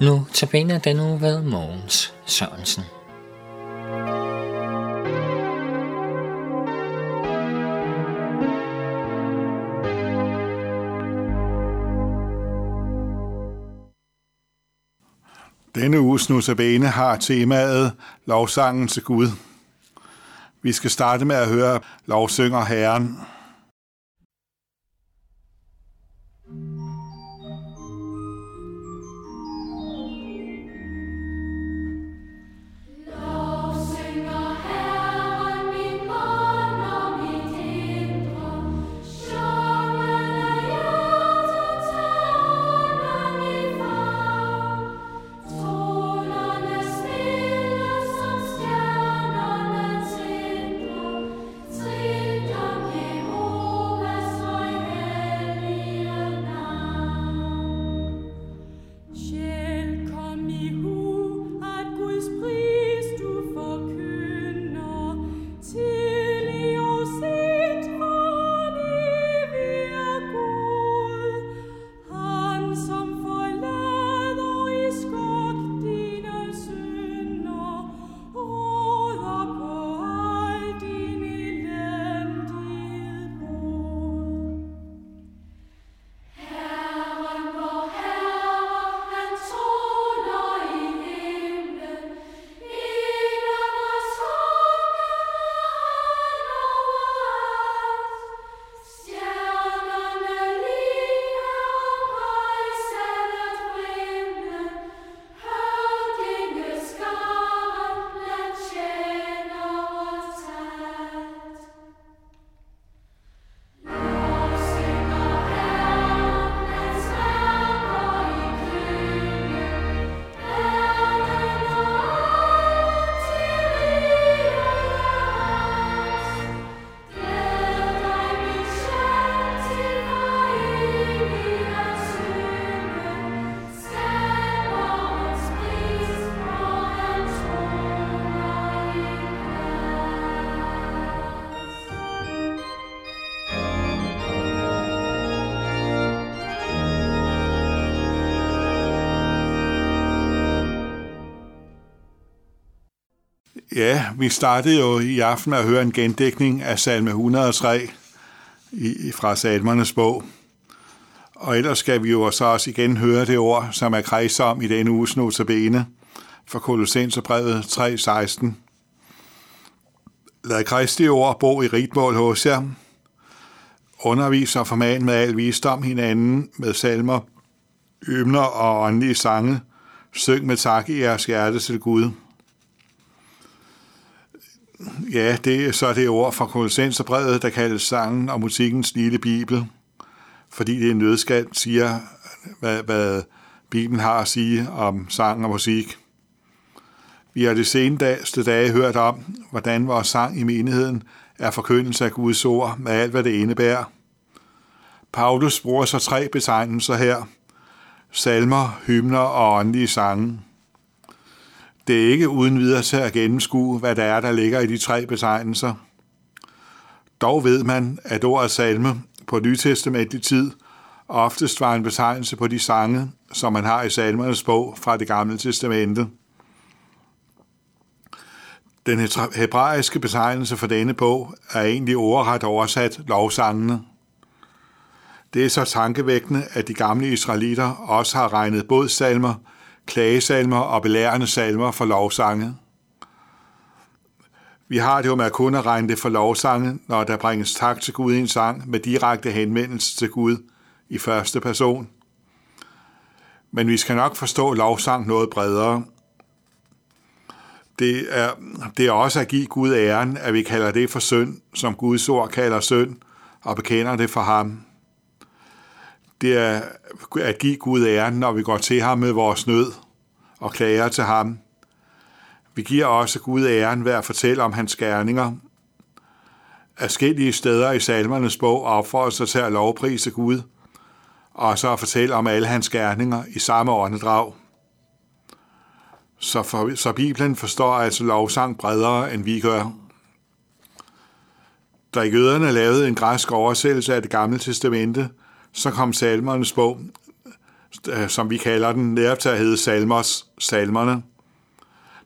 Nu tabiner den uge ved Mogens Sørensen. Denne uges Nusabene har temaet lovsangen til Gud. Vi skal starte med at høre lovsynger Herren. Ja, vi startede jo i aften med at høre en gendækning af salme 103 i, fra salmernes bog. Og ellers skal vi jo så også igen høre det ord, som er kredset om i denne uges notabene fra Kolossenserbrevet 3.16. Lad Kristi ord bo i rigtmål hos jer. Undervis og forman med al visdom hinanden med salmer, ymner og åndelige sange. Syng med tak i jeres hjerte til Gud. Ja, det er så det ord fra Kolossenserbrevet, der kaldes sangen og musikkens lille bibel, fordi det er en siger, hvad, hvad Bibelen har at sige om sang og musik. Vi har det seneste dage hørt om, hvordan vores sang i menigheden er forkyndelse af Guds ord med alt, hvad det indebærer. Paulus bruger så tre betegnelser her. Salmer, hymner og åndelige sange. Det er ikke uden videre til at gennemskue, hvad der er, der ligger i de tre betegnelser. Dog ved man, at ordet salme på Nytestamentlig tid oftest var en betegnelse på de sange, som man har i salmernes bog fra det gamle testamente. Den hebraiske betegnelse for denne bog er egentlig ordret oversat lovsangene. Det er så tankevækkende, at de gamle israelitter også har regnet både salmer klagesalmer og belærende salmer for lovsange. Vi har det jo med at kun at regne det for lovsange, når der bringes tak til Gud i en sang med direkte henvendelse til Gud i første person. Men vi skal nok forstå lovsang noget bredere. Det er, det er også at give Gud æren, at vi kalder det for synd, som Guds ord kalder synd, og bekender det for ham det er at give Gud æren, når vi går til ham med vores nød og klager til ham. Vi giver også Gud æren ved at fortælle om hans gerninger. Afskillige steder i salmernes bog opfordrer sig til at lovprise Gud, og så at fortælle om alle hans gerninger i samme åndedrag. Så, for, så Bibelen forstår altså lovsang bredere, end vi gør. Da jøderne lavede en græsk oversættelse af det gamle testamente, så kom salmernes bog øh, som vi kalder den, netop til at hedde salmers, salmerne,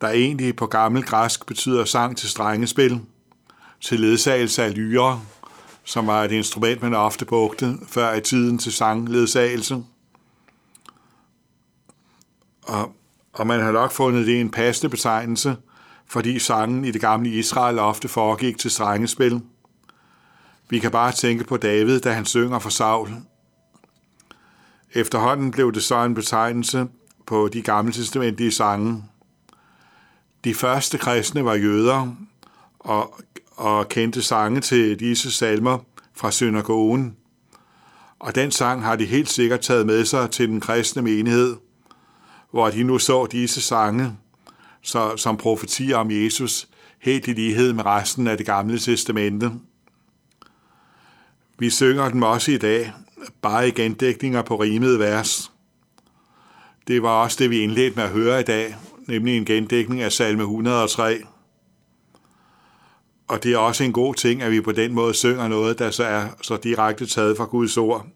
der egentlig på gammel græsk betyder sang til strengespil, til ledsagelse af lyre, som var et instrument, man ofte brugte før i tiden til sangledsagelse. Og, og man har nok fundet det en passende betegnelse, fordi sangen i det gamle Israel ofte foregik til strengespil. Vi kan bare tænke på David, da han synger for Saul. Efterhånden blev det så en betegnelse på de gamle testamentlige sange. De første kristne var jøder og, og kendte sange til disse salmer fra synagogen. Og den sang har de helt sikkert taget med sig til den kristne menighed, hvor de nu så disse sange så, som profetier om Jesus, helt i lighed med resten af det gamle testamente. Vi synger dem også i dag, bare i gendækninger på rimede vers. Det var også det, vi indledte med at høre i dag, nemlig en gendækning af salme 103. Og det er også en god ting, at vi på den måde synger noget, der så er så direkte taget fra Guds ord.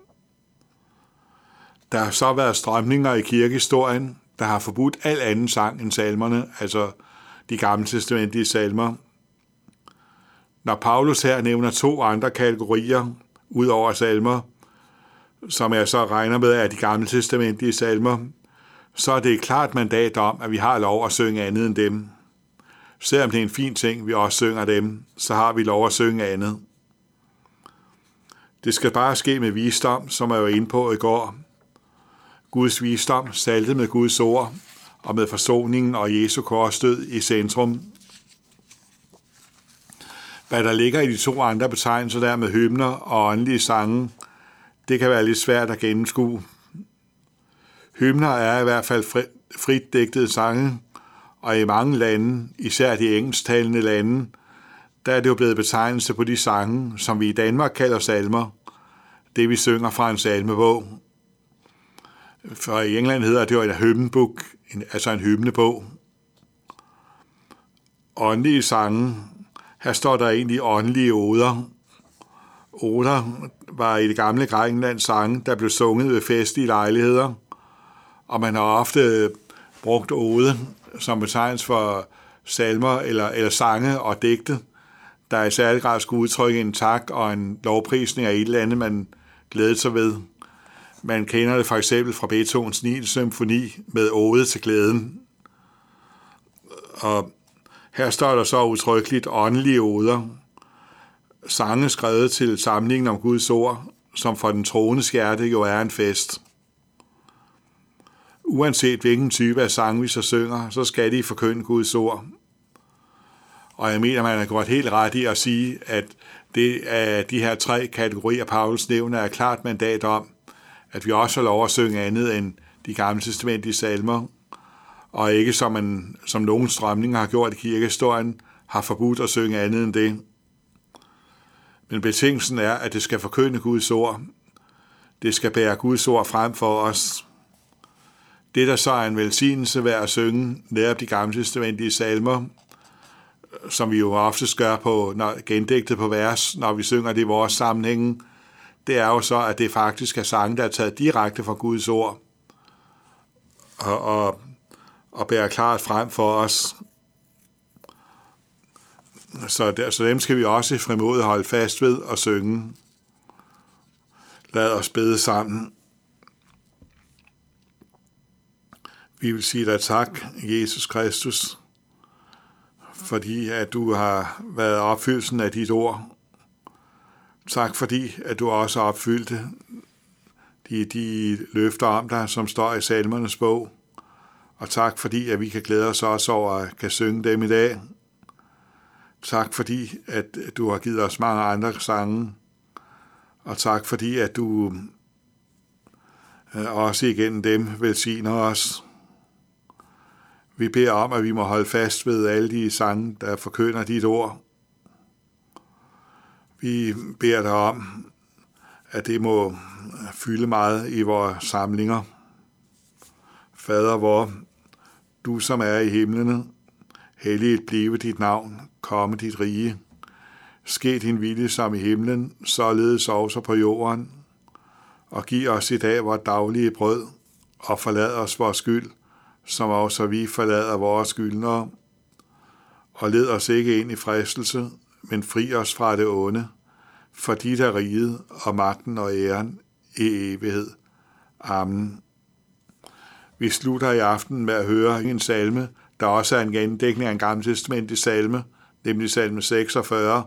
Der har så været strømninger i kirkehistorien, der har forbudt al anden sang end salmerne, altså de gamle testamentlige salmer. Når Paulus her nævner to andre kategorier, ud over salmer, som jeg så regner med er de gamle testamentlige salmer, så er det et klart mandat om, at vi har lov at synge andet end dem. Selvom det er en fin ting, vi også synger dem, så har vi lov at synge andet. Det skal bare ske med visdom, som jeg var inde på i går. Guds visdom, saltet med Guds ord, og med forsoningen og Jesu korsdød i centrum. Hvad der ligger i de to andre betegnelser der med hymner og åndelige sange, det kan være lidt svært at gennemskue. Hymner er i hvert fald frit digtede sange, og i mange lande, især de engelsktalende lande, der er det jo blevet betegnelse på de sange, som vi i Danmark kalder salmer, det vi synger fra en salmebog. For i England hedder det jo en hymnebog, altså en hymnebog. Åndelige sange, her står der egentlig åndelige oder. Oder var i det gamle Grækenland sange, der blev sunget ved festlige lejligheder, og man har ofte brugt ode som betegnelse for salmer eller, eller sange og digte, der i særlig grad skulle udtrykke en tak og en lovprisning af et eller andet, man glædede sig ved. Man kender det for eksempel fra Beethovens 9. symfoni med ode til glæden. Og her står der så udtrykkeligt åndelige oder, sange skrevet til samlingen om Guds ord, som for den troende hjerte jo er en fest. Uanset hvilken type af sang vi så synger, så skal de forkynde Guds ord. Og jeg mener, man har gjort helt ret i at sige, at det af de her tre kategorier, Paulus nævner, er klart mandat om, at vi også har lov at synge andet end de gamle testamentlige salmer, og ikke som, man, som nogen strømninger har gjort i kirkehistorien, har forbudt at synge andet end det. Men betingelsen er, at det skal forkynde Guds ord. Det skal bære Guds ord frem for os. Det, der så er en velsignelse ved at synge netop de gamle testamentlige salmer, som vi jo ofte gør på når, gendægtet på vers, når vi synger det i vores sammenhænge, det er jo så, at det faktisk er sange, der er taget direkte fra Guds ord og, og, og bærer klart frem for os. Så, der, så dem skal vi også i frimodet holde fast ved og synge. Lad os bede sammen. Vi vil sige dig tak, Jesus Kristus, fordi at du har været opfyldelsen af dit ord. Tak fordi, at du også opfyldte de, de løfter om dig, som står i salmernes bog. Og tak fordi, at vi kan glæde os også over at kan synge dem i dag. Tak fordi, at du har givet os mange andre sange. Og tak fordi, at du øh, også igennem dem velsigner os. Vi beder om, at vi må holde fast ved alle de sange, der forkynder dit ord. Vi beder dig om, at det må fylde meget i vores samlinger. Fader vor, du som er i himlene, helliget blive dit navn, komme dit rige. Ske din vilje som i himlen, således også på jorden. Og giv os i dag vores daglige brød, og forlad os vores skyld, som også vi forlader vores skyldnere. Og led os ikke ind i fristelse, men fri os fra det onde, for dit er riget og magten og æren i evighed. Amen. Vi slutter i aften med at høre en salme, der også er en gendækning af en gammeltestamentlig salme, nemlig salme 46,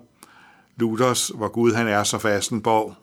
Luthers, hvor Gud han er så fasten borg.